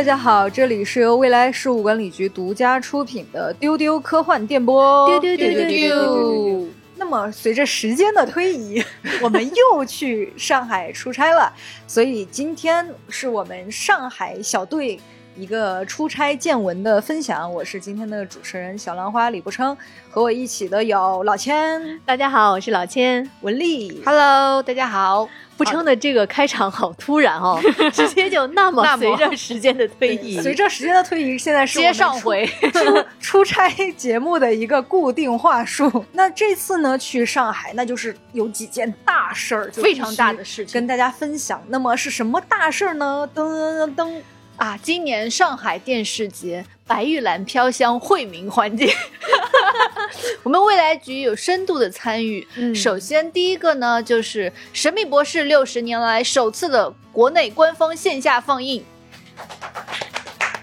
大家好，这里是由未来事务管理局独家出品的丢丢科幻电波。丢丢丢丢丢。那么，随着时间的推移，我们又去上海出差了，所以今天是我们上海小队。一个出差见闻的分享，我是今天的主持人小兰花李不称，和我一起的有老千，大家好，我是老千，文丽，Hello，大家好。不称的这个开场好突然哦，直接就那么随着时间的推移，随着时间的推移，现在是接上回 出出差节目的一个固定话术。那这次呢去上海，那就是有几件大事儿，非常大的事情跟大家分享。那么是什么大事儿呢？噔噔噔噔。啊，今年上海电视节白玉兰飘香惠民环节，我们未来局有深度的参与。首先，第一个呢，就是《神秘博士》六十年来首次的国内官方线下放映，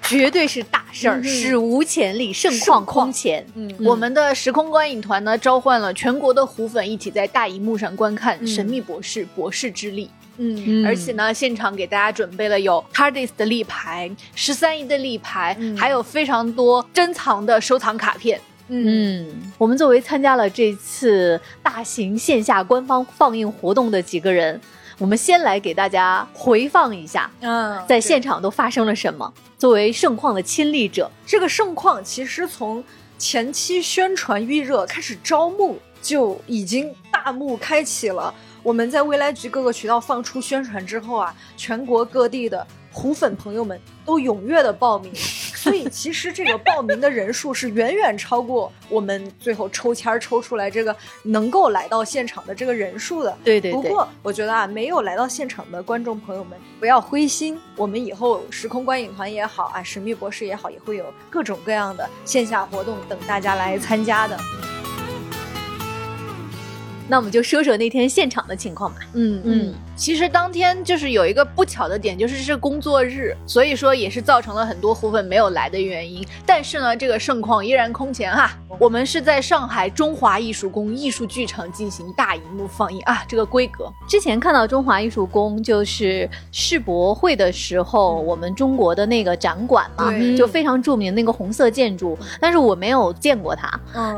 绝对是大事儿，史无前例，盛况空前。嗯，我们的时空观影团呢，召唤了全国的虎粉一起在大荧幕上观看《神秘博士：博士之力》。嗯，而且呢，现场给大家准备了有 TARDIS 的立牌、十三姨的立牌，还有非常多珍藏的收藏卡片。嗯，我们作为参加了这次大型线下官方放映活动的几个人，我们先来给大家回放一下，嗯，在现场都发生了什么。作为盛况的亲历者，这个盛况其实从前期宣传预热开始招募就已经大幕开启了。我们在未来局各个渠道放出宣传之后啊，全国各地的虎粉朋友们都踊跃的报名，所以其实这个报名的人数是远远超过我们最后抽签抽出来这个能够来到现场的这个人数的。对对对。不过我觉得啊，没有来到现场的观众朋友们不要灰心，我们以后时空观影团也好啊，神秘博士也好，也会有各种各样的线下活动等大家来参加的。那我们就说说那天现场的情况吧。嗯嗯。其实当天就是有一个不巧的点，就是是工作日，所以说也是造成了很多虎粉没有来的原因。但是呢，这个盛况依然空前哈。我们是在上海中华艺术宫艺术剧场进行大荧幕放映啊，这个规格。之前看到中华艺术宫就是世博会的时候，我们中国的那个展馆嘛，就非常著名那个红色建筑，但是我没有见过它。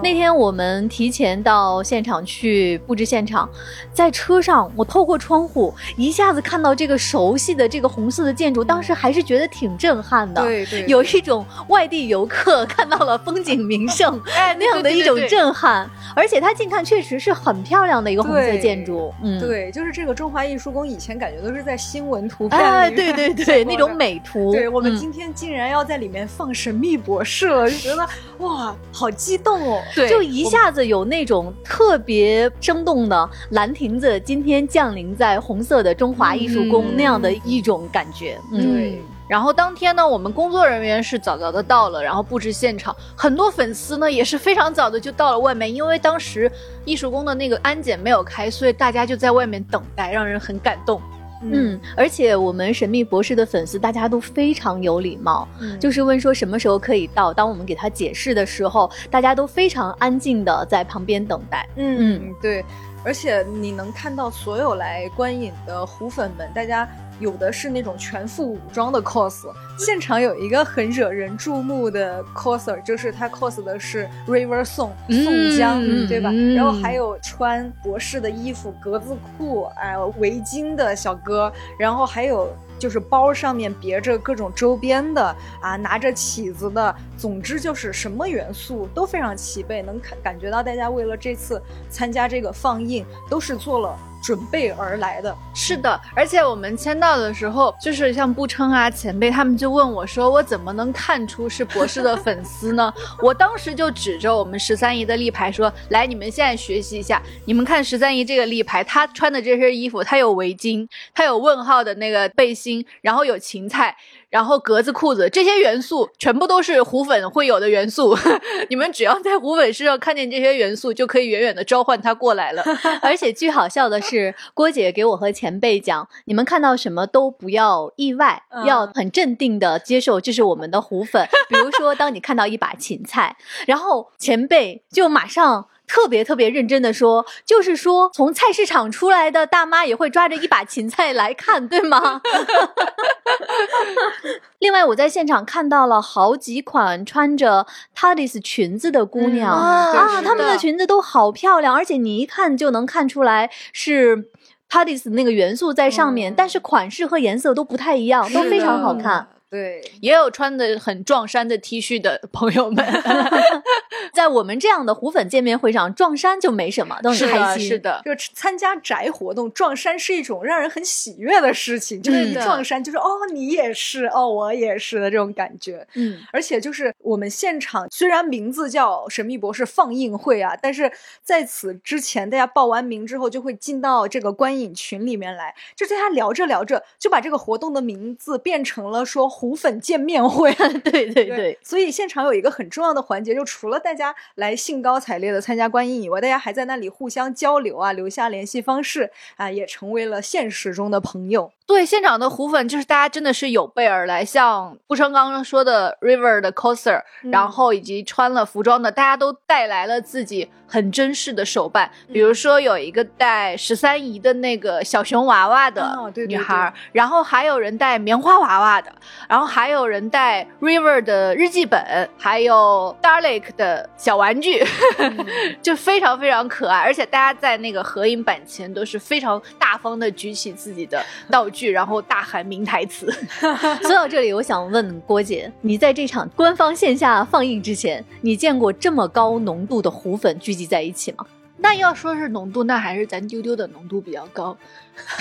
那天我们提前到现场去布置现场，在车上我透过窗户。一下子看到这个熟悉的这个红色的建筑，当时还是觉得挺震撼的，对对，有一种外地游客看到了风景名胜 哎那样的一种震撼，而且它近看确实是很漂亮的一个红色建筑，嗯，对，就是这个中华艺术宫以前感觉都是在新闻图片里，对对对，那种美图，对我们今天竟然要在里面放神秘博士了，就觉得哇，好激动哦，对，就一下子有那种特别生动的兰亭子今天降临在红。色的中华艺术宫那样的一种感觉，对。然后当天呢，我们工作人员是早早的到了，然后布置现场。很多粉丝呢也是非常早的就到了外面，因为当时艺术宫的那个安检没有开，所以大家就在外面等待，让人很感动。嗯，而且我们神秘博士的粉丝大家都非常有礼貌，就是问说什么时候可以到。当我们给他解释的时候，大家都非常安静的在旁边等待。嗯嗯，对。而且你能看到所有来观影的虎粉们，大家有的是那种全副武装的 cos。现场有一个很惹人注目的 coser，就是他 cos 的是 River Song 宋江，对吧？然后还有穿博士的衣服、格子裤、哎围巾的小哥，然后还有。就是包上面别着各种周边的啊，拿着起子的，总之就是什么元素都非常齐备，能感感觉到大家为了这次参加这个放映都是做了。准备而来的是的，而且我们签到的时候，就是像步称啊前辈他们就问我说：“我怎么能看出是博士的粉丝呢？” 我当时就指着我们十三姨的立牌说：“来，你们现在学习一下，你们看十三姨这个立牌，她穿的这身衣服，她有围巾，她有问号的那个背心，然后有芹菜。”然后格子裤子这些元素全部都是虎粉会有的元素，你们只要在虎粉身上看见这些元素，就可以远远的召唤他过来了。而且最好笑的是，郭姐给我和前辈讲，你们看到什么都不要意外，要很镇定的接受这是我们的虎粉。比如说，当你看到一把芹菜，然后前辈就马上。特别特别认真的说，就是说从菜市场出来的大妈也会抓着一把芹菜来看，对吗？另外，我在现场看到了好几款穿着 Tardis 裙子的姑娘。啊，她们的裙子都好漂亮，而且你一看就能看出来是 Tardis 那个元素在上面，但是款式和颜色都不太一样，都非常好看。对，也有穿的很撞衫的 T 恤的朋友们，在我们这样的虎粉见面会上撞衫就没什么，都很开心。是的，就参加宅活动撞衫是一种让人很喜悦的事情，就是一撞衫就是哦你也是哦我也是的这种感觉。嗯，而且就是我们现场虽然名字叫神秘博士放映会啊，但是在此之前大家报完名之后就会进到这个观影群里面来，就大家聊着聊着就把这个活动的名字变成了说。虎粉见面会，对对对，所以现场有一个很重要的环节，就除了大家来兴高采烈的参加观影以外，大家还在那里互相交流啊，留下联系方式啊，也成为了现实中的朋友。对，现场的虎粉就是大家真的是有备而来，像顾生刚刚说的 River 的 coser，然后以及穿了服装的，大家都带来了自己很珍视的手办，比如说有一个带十三姨的那个小熊娃娃的女孩，然后还有人带棉花娃娃的。然后还有人带 River 的日记本，还有 Darlic 的小玩具，就非常非常可爱。而且大家在那个合影板前都是非常大方的举起自己的道具，然后大喊名台词。说到这里，我想问郭姐，你在这场官方线下放映之前，你见过这么高浓度的虎粉聚集在一起吗？那要说是浓度，那还是咱丢丢的浓度比较高。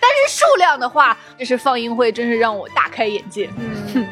但是数量的话，这是放映会，真是让我大开眼界。嗯。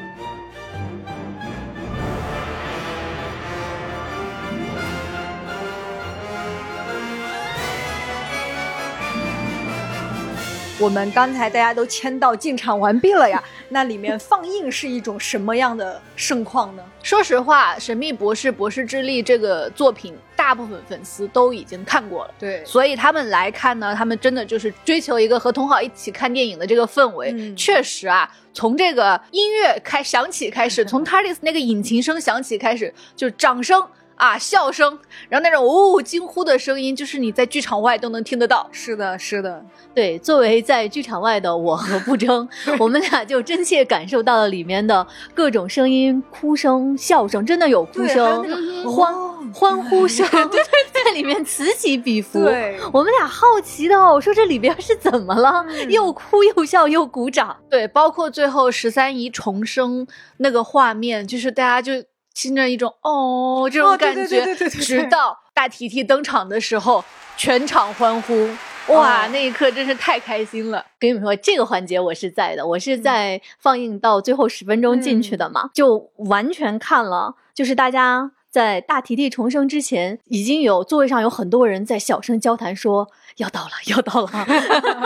我们刚才大家都签到进场完毕了呀，那里面放映是一种什么样的盛况呢？说实话，《神秘博士：博士之力》这个作品，大部分粉丝都已经看过了，对，所以他们来看呢，他们真的就是追求一个和同好一起看电影的这个氛围。确实啊，从这个音乐开响起开始，从 TARDIS 那个引擎声响起开始，就掌声。啊，笑声，然后那种呜惊呼的声音，就是你在剧场外都能听得到。是的，是的，对。作为在剧场外的我和不争，我们俩就真切感受到了里面的各种声音，哭声、笑声，真的有哭声、欢欢呼声，对，在里面此起彼伏。对，我们俩好奇的，我说这里边是怎么了？又哭又笑又鼓掌。对，包括最后十三姨重生那个画面，就是大家就。听着一种哦这种感觉，直到大提提登场的时候，全场欢呼，哇，那一刻真是太开心了。跟你们说，这个环节我是在的，我是在放映到最后十分钟进去的嘛，就完全看了，就是大家在大提提重生之前，已经有座位上有很多人在小声交谈说。要到了，要到了！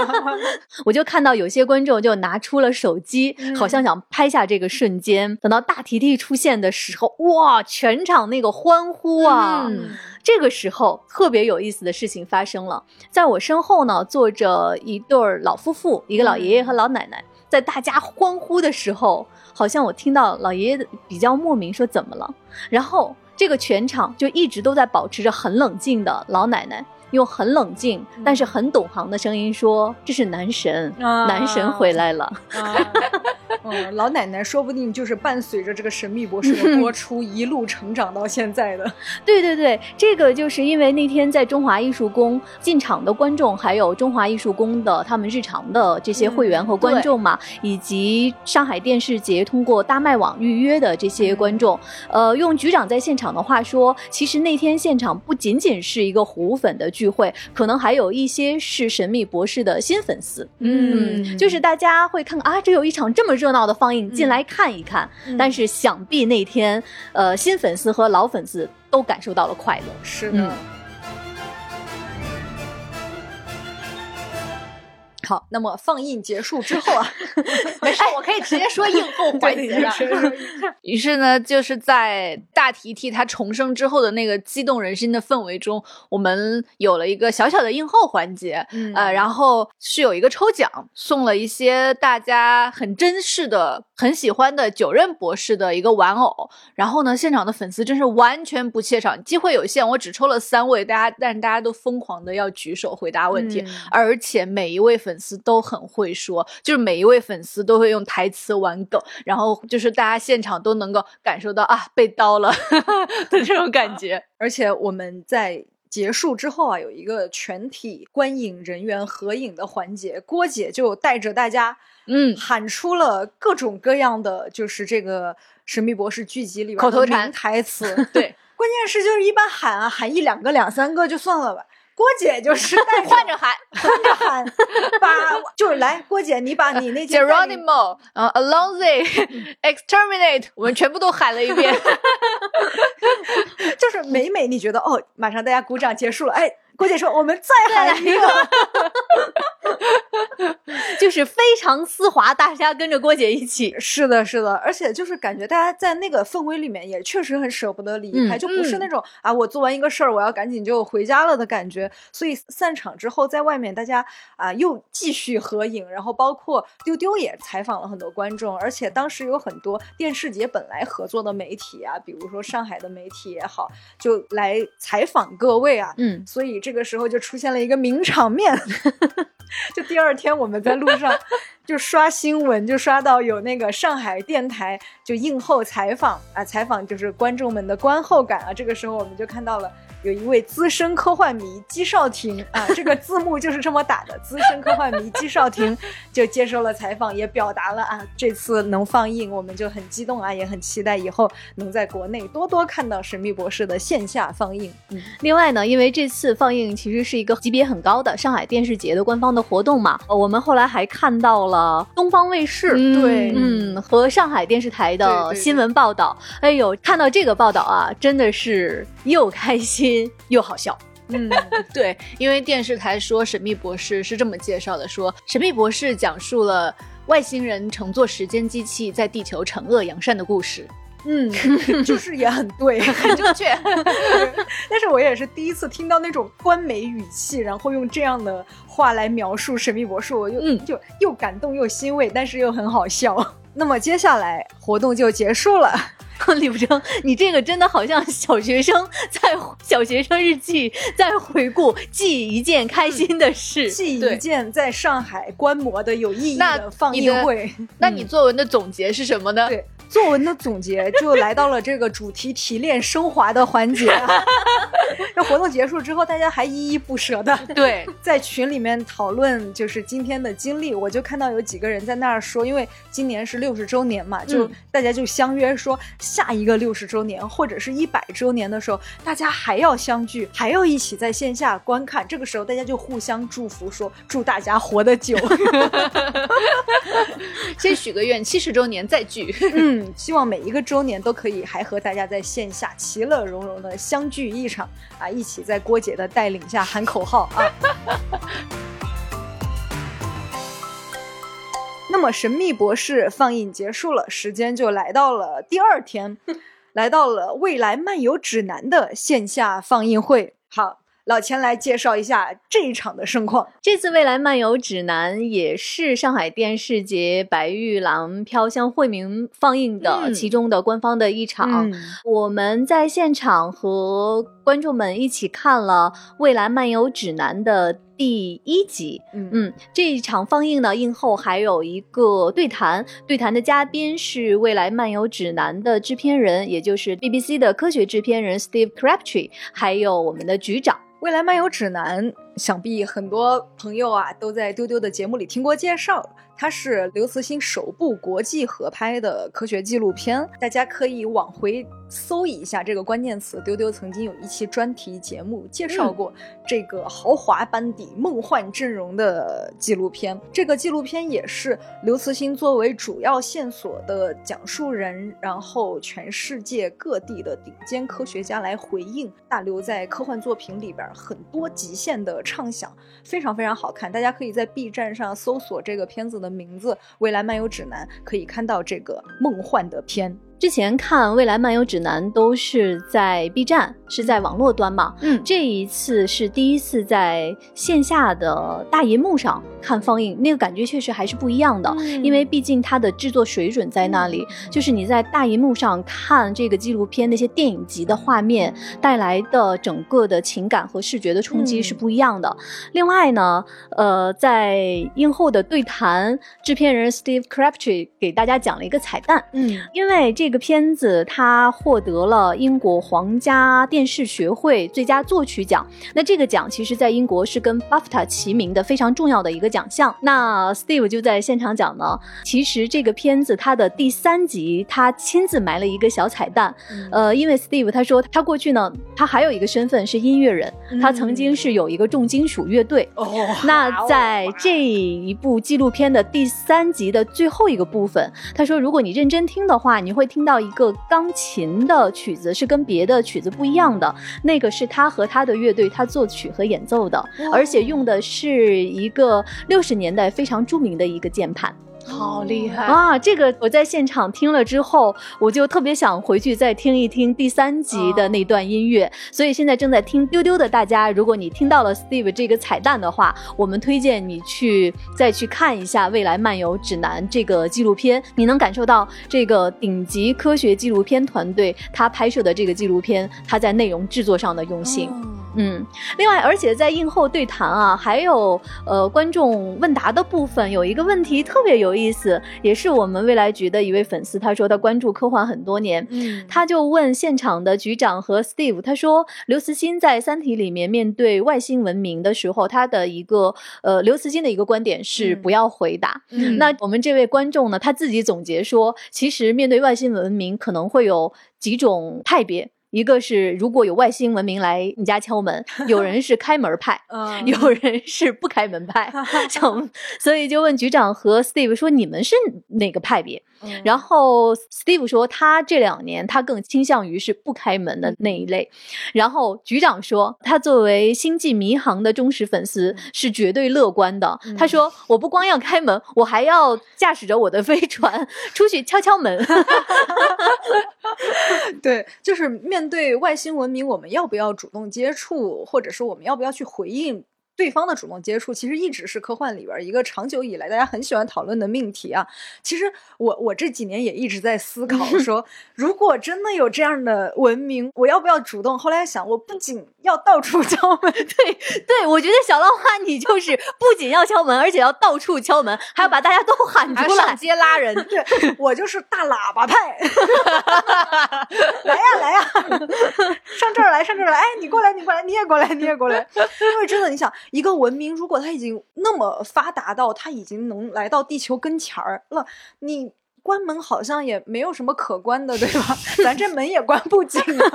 我就看到有些观众就拿出了手机，好像想拍下这个瞬间。等到大提提出现的时候，哇，全场那个欢呼啊！这个时候特别有意思的事情发生了，在我身后呢坐着一对老夫妇，一个老爷爷和老奶奶。在大家欢呼的时候，好像我听到老爷爷比较莫名说：“怎么了？”然后这个全场就一直都在保持着很冷静的老奶奶。用很冷静但是很懂行的声音说：“这是男神，男神回来了。” 嗯，老奶奶说不定就是伴随着这个神秘博士的播出 一路成长到现在的。对对对，这个就是因为那天在中华艺术宫进场的观众，还有中华艺术宫的他们日常的这些会员和观众嘛，以及上海电视节通过大麦网预约的这些观众。呃，用局长在现场的话说，其实那天现场不仅仅是一个虎粉的。聚会可能还有一些是神秘博士的新粉丝，嗯，就是大家会看啊，这有一场这么热闹的放映，进来看一看。但是想必那天，呃，新粉丝和老粉丝都感受到了快乐。是的。好，那么放映结束之后啊，没事，我可以直接说映后 环节了。于是呢，就是在大。提提他重生之后的那个激动人心的氛围中，我们有了一个小小的映后环节，呃，然后是有一个抽奖，送了一些大家很珍视的、很喜欢的九任博士的一个玩偶。然后呢，现场的粉丝真是完全不怯场，机会有限，我只抽了三位，大家，但是大家都疯狂的要举手回答问题，而且每一位粉丝都很会说，就是每一位粉丝都会用台词玩梗，然后就是大家现场都能够感受到啊，被刀了 的这种感觉。而且我们在结束之后啊，有一个全体观影人员合影的环节，郭姐就带着大家，嗯，喊出了各种各样的，就是这个《神秘博士》剧集里边口头禅台词。对，关键是就是一般喊啊，喊一两个、两三个就算了吧。郭姐就是换着喊，换着喊，把就是来，郭姐，你把你那 Geronimo，嗯，Alonzi，Exterminate，我们全部都喊了一遍，就是每每你觉得哦，马上大家鼓掌结束了，哎。郭姐说：“我们再喊一个，就是非常丝滑，大家跟着郭姐一起。是的，是的，而且就是感觉大家在那个氛围里面也确实很舍不得离开，就不是那种啊，我做完一个事儿，我要赶紧就回家了的感觉。所以散场之后，在外面大家啊又继续合影，然后包括丢丢也采访了很多观众，而且当时有很多电视节本来合作的媒体啊，比如说上海的媒体也好，就来采访各位啊。嗯，所以这。这个时候就出现了一个名场面，就第二天我们在路上就刷新闻，就刷到有那个上海电台就映后采访啊，采访就是观众们的观后感啊。这个时候我们就看到了。有一位资深科幻迷姬少廷啊，这个字幕就是这么打的。资深科幻迷姬少廷就接受了采访，也表达了啊，这次能放映，我们就很激动啊，也很期待以后能在国内多多看到《神秘博士》的线下放映。嗯，另外呢，因为这次放映其实是一个级别很高的上海电视节的官方的活动嘛，我们后来还看到了东方卫视对，嗯，和上海电视台的新闻报道。哎呦，看到这个报道啊，真的是又开心。又好笑，嗯，对，因为电视台说《神秘博士》是这么介绍的：说《神秘博士》讲述了外星人乘坐时间机器在地球惩恶扬善的故事。嗯，就是也很对，很正确。但是我也是第一次听到那种官媒语气，然后用这样的话来描述《神秘博士》，我又就又感动又欣慰，但是又很好笑。那么接下来活动就结束了。李不争，你这个真的好像小学生在小学生日记，在回顾记一件开心的事，记一件在上海观摩的有意义的放映会。那你作文的总结是什么呢？对。作文的总结就来到了这个主题提炼升华的环节。这活动结束之后，大家还依依不舍的对 在群里面讨论，就是今天的经历。我就看到有几个人在那儿说，因为今年是六十周年嘛，就大家就相约说，下一个六十周年或者是一百周年的时候，大家还要相聚，还要一起在线下观看。这个时候，大家就互相祝福，说祝大家活得久。先许个愿，七十周年再聚。嗯。希望每一个周年都可以还和大家在线下其乐融融的相聚一场啊！一起在郭姐的带领下喊口号啊！那么《神秘博士》放映结束了，时间就来到了第二天，来到了《未来漫游指南》的线下放映会。好。老钱来介绍一下这一场的盛况。这次《未来漫游指南》也是上海电视节《白玉兰飘香惠民》放映的其中的官方的一场。我们在现场和观众们一起看了《未来漫游指南》的第一集。嗯，这一场放映呢，映后还有一个对谈，对谈的嘉宾是《未来漫游指南》的制片人，也就是 BBC 的科学制片人 Steve Crabtree，还有我们的局长。未来漫游指南，想必很多朋友啊都在丢丢的节目里听过介绍。它是刘慈欣首部国际合拍的科学纪录片，大家可以往回搜一下这个关键词。丢丢曾经有一期专题节目介绍过这个豪华班底、梦幻阵容的纪录片。这个纪录片也是刘慈欣作为主要线索的讲述人，然后全世界各地的顶尖科学家来回应大刘在科幻作品里边很多极限的畅想，非常非常好看。大家可以在 B 站上搜索这个片子的。名字《未来漫游指南》可以看到这个梦幻的片。之前看《未来漫游指南》都是在 B 站，是在网络端嘛。嗯，这一次是第一次在线下的大银幕上看放映，那个感觉确实还是不一样的。因为毕竟它的制作水准在那里，就是你在大银幕上看这个纪录片，那些电影级的画面带来的整个的情感和视觉的冲击是不一样的。另外呢，呃，在映后的对谈，制片人 Steve Crabtree 给大家讲了一个彩蛋。嗯，因为这。这个片子它获得了英国皇家电视学会最佳作曲奖。那这个奖其实，在英国是跟 BAFTA 齐名的非常重要的一个奖项。那 Steve 就在现场讲呢，其实这个片子它的第三集，他亲自埋了一个小彩蛋。呃，因为 Steve 他说他过去呢，他还有一个身份是音乐人，他曾经是有一个重金属乐队。哦，那在这一部纪录片的第三集的最后一个部分，他说，如果你认真听的话，你会听。听到一个钢琴的曲子是跟别的曲子不一样的，那个是他和他的乐队他作曲和演奏的，而且用的是一个六十年代非常著名的一个键盘。好厉害啊！这个我在现场听了之后，我就特别想回去再听一听第三集的那段音乐。所以现在正在听丢丢的大家，如果你听到了 Steve 这个彩蛋的话，我们推荐你去再去看一下《未来漫游指南》这个纪录片，你能感受到这个顶级科学纪录片团队他拍摄的这个纪录片，他在内容制作上的用心。嗯，另外，而且在映后对谈啊，还有呃观众问答的部分，有一个问题特别有意思，也是我们未来局的一位粉丝，他说他关注科幻很多年，嗯，他就问现场的局长和 Steve，他说刘慈欣在《三体》里面面对外星文明的时候，他的一个呃刘慈欣的一个观点是不要回答。那我们这位观众呢，他自己总结说，其实面对外星文明可能会有几种派别。一个是如果有外星文明来你家敲门，有人是开门派，有人是不开门派，所以就问局长和 Steve 说你们是哪个派别？然后 Steve 说他这两年他更倾向于是不开门的那一类。然后局长说他作为星际迷航的忠实粉丝是绝对乐观的。他说我不光要开门，我还要驾驶着我的飞船出去敲敲门。对，就是面。面对外星文明，我们要不要主动接触，或者说我们要不要去回应？对方的主动接触其实一直是科幻里边一个长久以来大家很喜欢讨论的命题啊。其实我我这几年也一直在思考，说如果真的有这样的文明，我要不要主动？后来想，我不仅要到处敲门，对对，我觉得小浪花你就是不仅要敲门，而且要到处敲门，还要把大家都喊出来，上街拉人。对 我就是大喇叭派，来呀来呀，上这儿来上这儿来，哎，你过来你过来，你也过来你也过来，因为真的你想。一个文明，如果它已经那么发达到它已经能来到地球跟前儿了，你关门好像也没有什么可关的，对吧？咱这门也关不紧啊，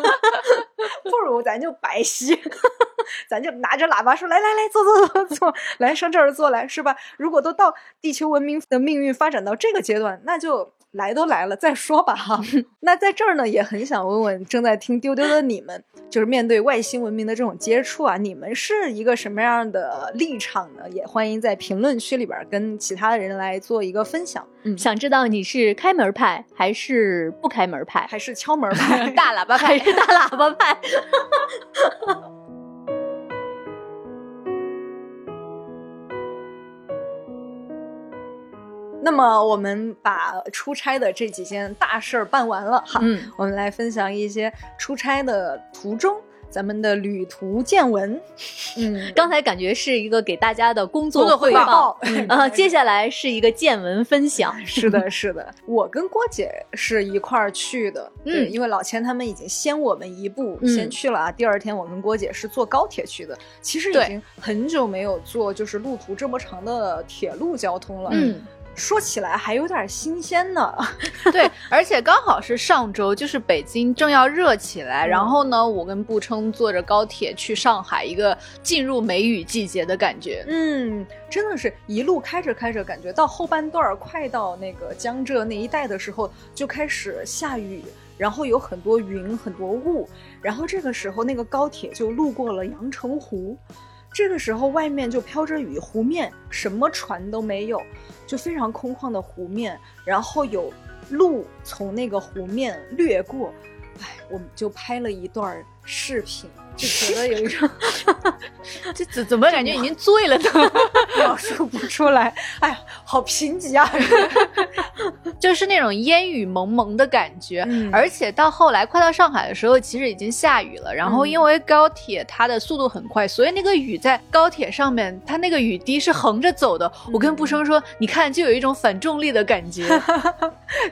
不如咱就白吸，咱就拿着喇叭说：“来来来，坐坐坐坐，来上这儿坐来，是吧？”如果都到地球文明的命运发展到这个阶段，那就。来都来了，再说吧哈。那在这儿呢，也很想问问正在听丢丢的你们，就是面对外星文明的这种接触啊，你们是一个什么样的立场呢？也欢迎在评论区里边跟其他的人来做一个分享。嗯，想知道你是开门派还是不开门派，还是敲门派、大喇叭派还是大喇叭派？那么我们把出差的这几件大事儿办完了哈，嗯，我们来分享一些出差的途中咱们的旅途见闻。嗯，刚才感觉是一个给大家的工作汇报，啊，接下来是一个见闻分享。是的，是的，我跟郭姐是一块儿去的，嗯，因为老钱他们已经先我们一步先去了啊。第二天我跟郭姐是坐高铁去的，其实已经很久没有坐就是路途这么长的铁路交通了，嗯。说起来还有点新鲜呢，对，而且刚好是上周，就是北京正要热起来，然后呢，我跟步称坐着高铁去上海，一个进入梅雨季节的感觉。嗯，真的是一路开着开着，感觉到后半段快到那个江浙那一带的时候，就开始下雨，然后有很多云，很多雾，然后这个时候那个高铁就路过了阳澄湖。这个时候，外面就飘着雨，湖面什么船都没有，就非常空旷的湖面。然后有路从那个湖面掠过，哎，我们就拍了一段视频。就觉得有一种，这怎怎么感觉已经醉了呢？描述不出来。哎呀，好贫瘠啊！就是那种烟雨蒙蒙的感觉。而且到后来快到上海的时候，其实已经下雨了。然后因为高铁它的速度很快，所以那个雨在高铁上面，它那个雨滴是横着走的。我跟布生说：“你看，就有一种反重力的感觉。”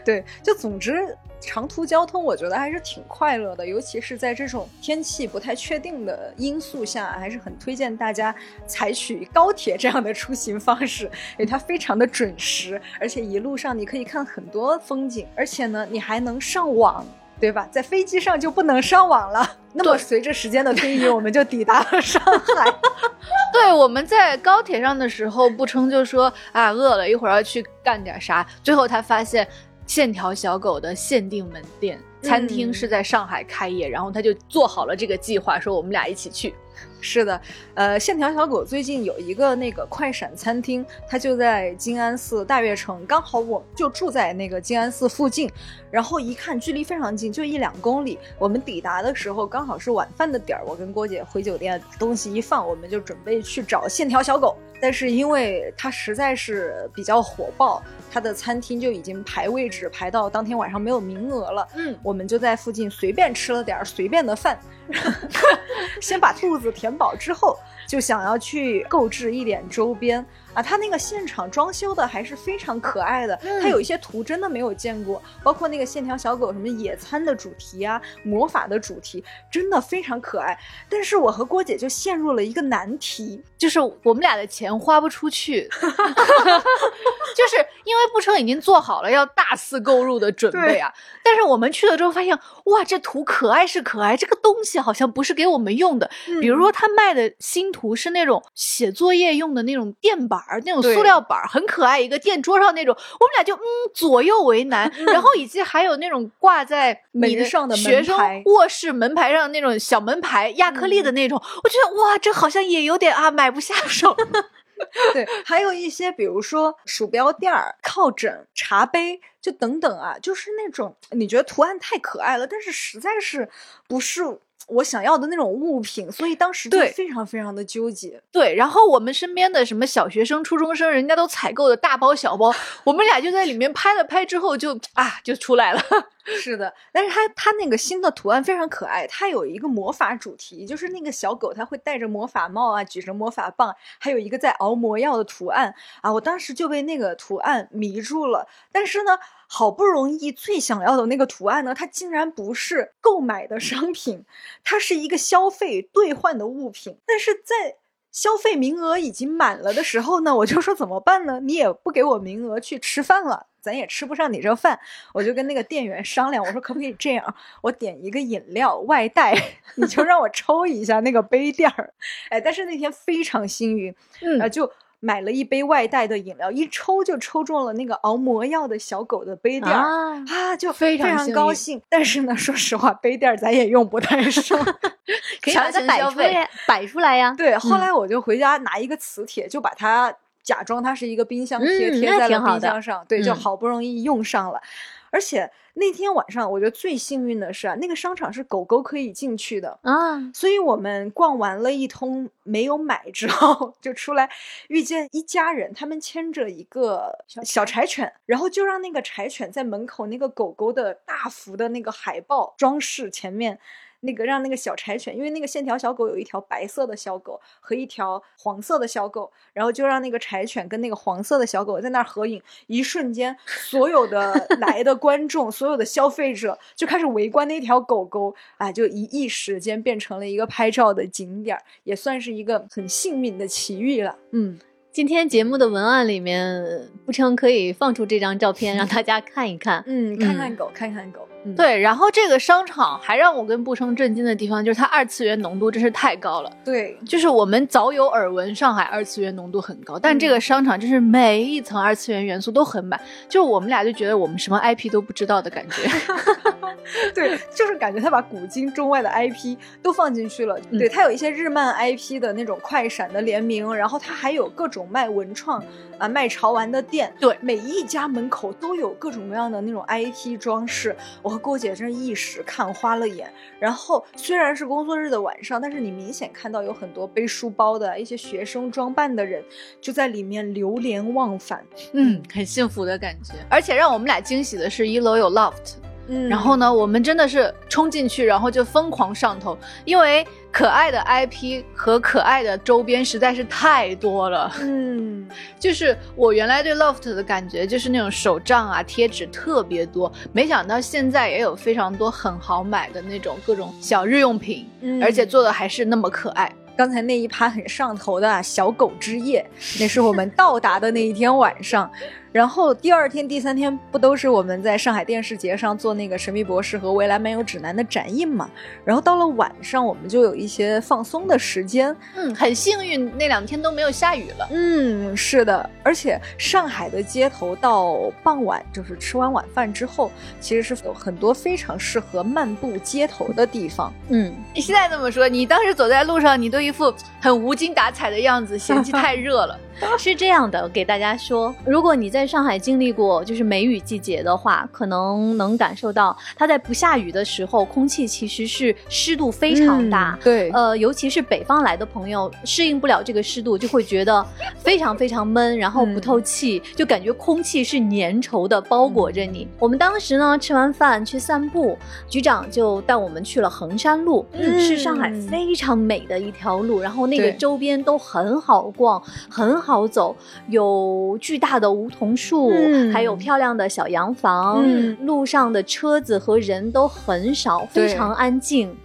对，就总之。长途交通我觉得还是挺快乐的，尤其是在这种天气不太确定的因素下，还是很推荐大家采取高铁这样的出行方式，因为它非常的准时，而且一路上你可以看很多风景，而且呢你还能上网，对吧？在飞机上就不能上网了。那么随着时间的推移，我们就抵达了上海。对，我们在高铁上的时候，不称就说啊饿了，一会儿要去干点啥，最后他发现。线条小狗的限定门店。餐厅是在上海开业，然后他就做好了这个计划，说我们俩一起去。是的，呃，线条小狗最近有一个那个快闪餐厅，它就在静安寺大悦城，刚好我就住在那个静安寺附近，然后一看距离非常近，就一两公里。我们抵达的时候刚好是晚饭的点儿，我跟郭姐回酒店，东西一放，我们就准备去找线条小狗。但是因为它实在是比较火爆，它的餐厅就已经排位置排到当天晚上没有名额了。嗯，我们就在附近随便吃了点儿随便的饭，先把肚子填饱之后，就想要去购置一点周边。啊，它那个现场装修的还是非常可爱的，它有一些图真的没有见过，包括那个线条小狗什么野餐的主题啊，魔法的主题，真的非常可爱。但是我和郭姐就陷入了一个难题，就是我们俩的钱花不出去，就是因为不成已经做好了要大肆购入的准备啊，但是我们去了之后发现，哇，这图可爱是可爱，这个东西好像不是给我们用的。比如说他卖的新图是那种写作业用的那种垫板。而那种塑料板很可爱，一个垫桌上那种，我们俩就嗯左右为难。然后以及还有那种挂在门上的学生卧室门牌上那种小门牌，亚克力的那种，我觉得哇，这好像也有点啊买不下手。对，还有一些比如说鼠标垫儿、靠枕、茶杯，就等等啊，就是那种你觉得图案太可爱了，但是实在是不是。我想要的那种物品，所以当时就非常非常的纠结。对，然后我们身边的什么小学生、初中生，人家都采购的大包小包，我们俩就在里面拍了拍之后，就啊就出来了。是的，但是它它那个新的图案非常可爱，它有一个魔法主题，就是那个小狗它会戴着魔法帽啊，举着魔法棒，还有一个在熬魔药的图案啊，我当时就被那个图案迷住了。但是呢。好不容易最想要的那个图案呢，它竟然不是购买的商品，它是一个消费兑换的物品。但是在消费名额已经满了的时候呢，我就说怎么办呢？你也不给我名额去吃饭了，咱也吃不上你这饭。我就跟那个店员商量，我说可不可以这样，我点一个饮料外带，你就让我抽一下那个杯垫儿。哎，但是那天非常幸运，嗯，就。买了一杯外带的饮料，一抽就抽中了那个熬魔药的小狗的杯垫儿啊，就非常高兴。但是呢，说实话，杯垫儿咱也用不太上，可以把它摆出来，摆出来呀。对，后来我就回家拿一个磁铁，就把它假装它是一个冰箱贴，贴在了冰箱上。对，就好不容易用上了，而且。那天晚上，我觉得最幸运的是啊，那个商场是狗狗可以进去的啊，所以我们逛完了一通没有买之后，就出来遇见一家人，他们牵着一个小柴犬，然后就让那个柴犬在门口那个狗狗的大幅的那个海报装饰前面。那个让那个小柴犬，因为那个线条小狗有一条白色的小狗和一条黄色的小狗，然后就让那个柴犬跟那个黄色的小狗在那儿合影。一瞬间，所有的 来的观众，所有的消费者就开始围观那条狗狗，啊，就一一时间变成了一个拍照的景点，也算是一个很幸运的奇遇了。嗯。今天节目的文案里面，不成可以放出这张照片让大家看一看。嗯，看看狗，看看狗。对，然后这个商场还让我跟不称震惊的地方，就是它二次元浓度真是太高了。对，就是我们早有耳闻上海二次元浓度很高，但这个商场真是每一层二次元元素都很满，就我们俩就觉得我们什么 IP 都不知道的感觉。对，就是感觉他把古今中外的 IP 都放进去了。对他有一些日漫 IP 的那种快闪的联名，然后他还有各种。种卖文创啊、卖潮玩的店，对，每一家门口都有各种各样的那种 IP 装饰。我和郭姐真是一时看花了眼。然后虽然是工作日的晚上，但是你明显看到有很多背书包的一些学生装扮的人就在里面流连忘返，嗯，很幸福的感觉。而且让我们俩惊喜的是，一楼有 loft。嗯，然后呢，我们真的是冲进去，然后就疯狂上头，因为可爱的 IP 和可爱的周边实在是太多了。嗯，就是我原来对 Loft 的感觉就是那种手账啊、贴纸特别多，没想到现在也有非常多很好买的那种各种小日用品，而且做的还是那么可爱。刚才那一趴很上头的啊小狗之夜，那是我们到达的那一天晚上。然后第二天、第三天不都是我们在上海电视节上做那个《神秘博士》和《未来漫游指南》的展映嘛？然后到了晚上，我们就有一些放松的时间。嗯，很幸运那两天都没有下雨了。嗯，是的。而且上海的街头到傍晚，就是吃完晚饭之后，其实是有很多非常适合漫步街头的地方。嗯，你现在这么说，你当时走在路上，你都一副很无精打采的样子，嫌弃太热了。是这样的，给大家说，如果你在上海经历过就是梅雨季节的话，可能能感受到它在不下雨的时候，空气其实是湿度非常大。对，呃，尤其是北方来的朋友适应不了这个湿度，就会觉得非常非常闷，然后不透气，就感觉空气是粘稠的包裹着你。我们当时呢吃完饭去散步，局长就带我们去了衡山路，是上海非常美的一条路，然后那个周边都很好逛，很。好走，有巨大的梧桐树，还有漂亮的小洋房。路上的车子和人都很少，非常安静。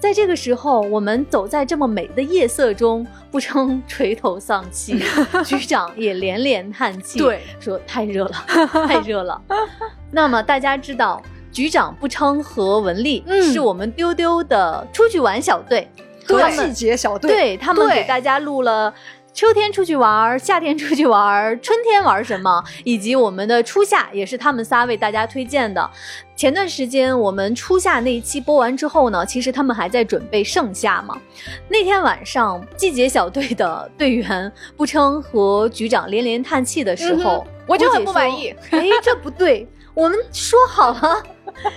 在这个时候，我们走在这么美的夜色中，不称垂头丧气，局长也连连叹气，对，说太热了，太热了。那么大家知道，局长不称和文丽是我们丢丢的出去玩小队，和细节小队，对他们给大家录了。秋天出去玩，夏天出去玩，春天玩什么？以及我们的初夏也是他们仨为大家推荐的。前段时间我们初夏那一期播完之后呢，其实他们还在准备盛夏嘛。那天晚上，季节小队的队员不称和局长连连叹气的时候，我就很不满意。哎，这不对，我们说好了，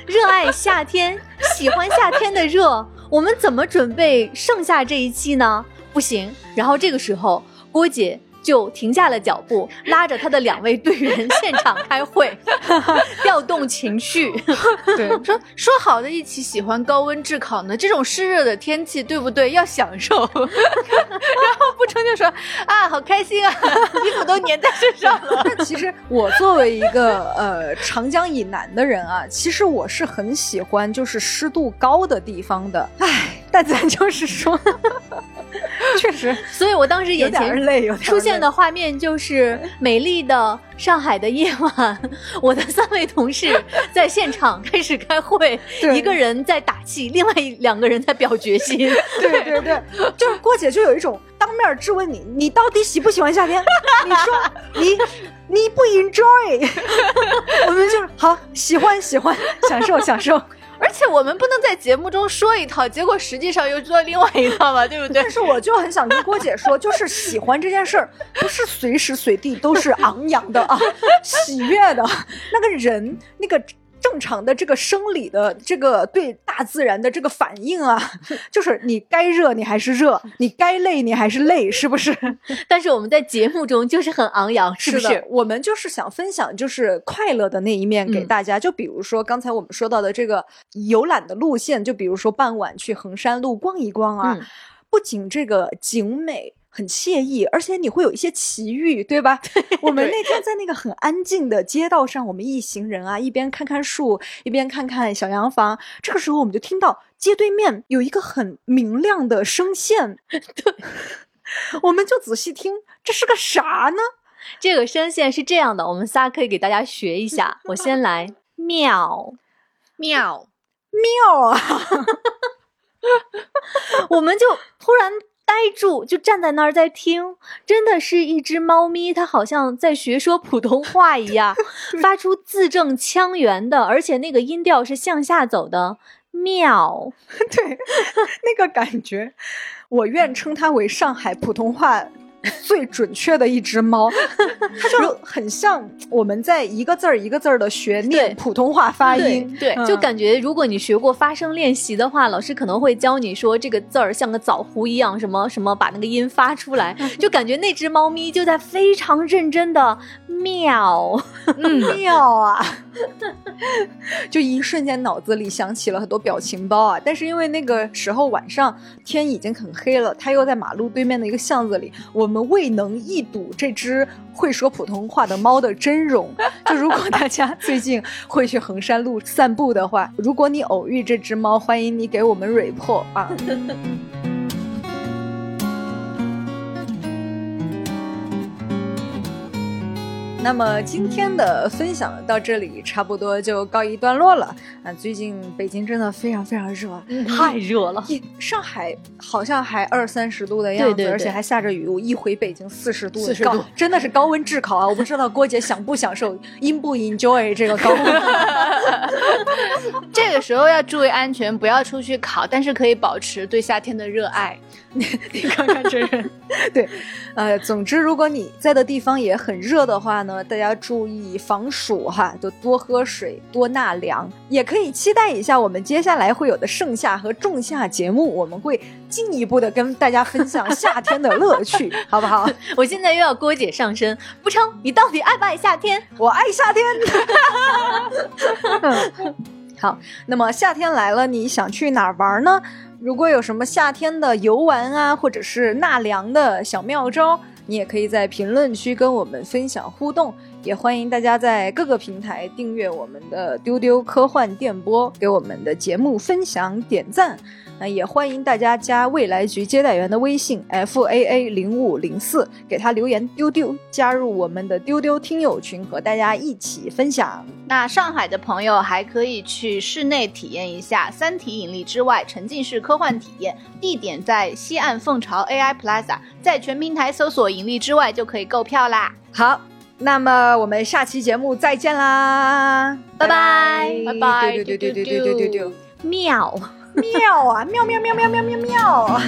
热爱夏天，喜欢夏天的热，我们怎么准备盛夏这一期呢？不行，然后这个时候，郭姐就停下了脚步，拉着她的两位队员 现场开会，调动情绪。对，说说好的一起喜欢高温炙烤呢？这种湿热的天气，对不对？要享受。然后不成就说啊，好开心啊，衣服都粘在身上了。那其实我作为一个呃长江以南的人啊，其实我是很喜欢就是湿度高的地方的。唉，但咱就是说。确实，所以我当时眼前出现的画面就是美丽的上海的夜晚，我的三位同事在现场 开始开会，一个人在打气，另外两个人在表决心。对对对，就是郭姐就有一种当面质问你，你到底喜不喜欢夏天？你说你你不 enjoy，我们就是好喜欢喜欢享受享受。而且我们不能在节目中说一套，结果实际上又做另外一套嘛，对不对？但是我就很想跟郭姐说，就是喜欢这件事儿，不是随时随地都是昂扬的啊，喜悦的那个人那个。正常的这个生理的这个对大自然的这个反应啊，就是你该热你还是热，你该累你还是累，是不是？但是我们在节目中就是很昂扬，是不是？我们就是想分享就是快乐的那一面给大家。就比如说刚才我们说到的这个游览的路线，就比如说傍晚去衡山路逛一逛啊，不仅这个景美。很惬意，而且你会有一些奇遇，对吧？我们那天在那个很安静的街道上，我们一行人啊，一边看看树，一边看看小洋房。这个时候，我们就听到街对面有一个很明亮的声线，对，我们就仔细听，这是个啥呢？这个声线是这样的，我们仨可以给大家学一下。我先来，妙，妙，妙啊！我们就突然。呆住，就站在那儿在听，真的是一只猫咪，它好像在学说普通话一样，发出字正腔圆的，而且那个音调是向下走的，妙。对，那个感觉，我愿称它为上海普通话 最准确的一只猫，它就很像我们在一个字儿一个字儿的学念普通话发音。对，就感觉如果你学过发声练习的话，老师可能会教你说这个字儿像个枣核一样，什么什么把那个音发出来，就感觉那只猫咪就在非常认真的喵，喵啊，就一瞬间脑子里想起了很多表情包啊。但是因为那个时候晚上天已经很黑了，它又在马路对面的一个巷子里，我们未能一睹这只会说普通话的猫的真容。就如果大家最近会去衡山路散步的话，如果你偶遇这只猫，欢迎你给我们 report 啊。那么今天的分享到这里差不多就告一段落了啊！最近北京真的非常非常热，太热了。上海好像还二三十度的样子，而且还下着雨。我一回北京四十度，四十度真的是高温炙烤啊！我不知道郭姐享不享受，应不 enjoy 这个高温。这个时候要注意安全，不要出去烤，但是可以保持对夏天的热爱。你 你看看这人，对，呃，总之如果你在的地方也很热的话呢。大家注意防暑哈，就多喝水，多纳凉。也可以期待一下我们接下来会有的盛夏和仲夏节目，我们会进一步的跟大家分享夏天的乐趣，好不好？我现在又要郭姐上身，不成？你到底爱不爱夏天？我爱夏天。好，那么夏天来了，你想去哪儿玩呢？如果有什么夏天的游玩啊，或者是纳凉的小妙招？你也可以在评论区跟我们分享互动，也欢迎大家在各个平台订阅我们的丢丢科幻电波，给我们的节目分享点赞。那也欢迎大家加未来局接待员的微信 faa 零五零四给他留言丢丢加入我们的丢丢听友群和大家一起分享。那上海的朋友还可以去室内体验一下三体引力之外沉浸式科幻体验地点在西岸凤巢 ai plaza 在全平台搜索引力之外就可以购票啦。好那么我们下期节目再见啦拜拜拜拜。丢丢丢丢丢丢丢丢。妙妙啊！妙妙妙妙妙妙妙！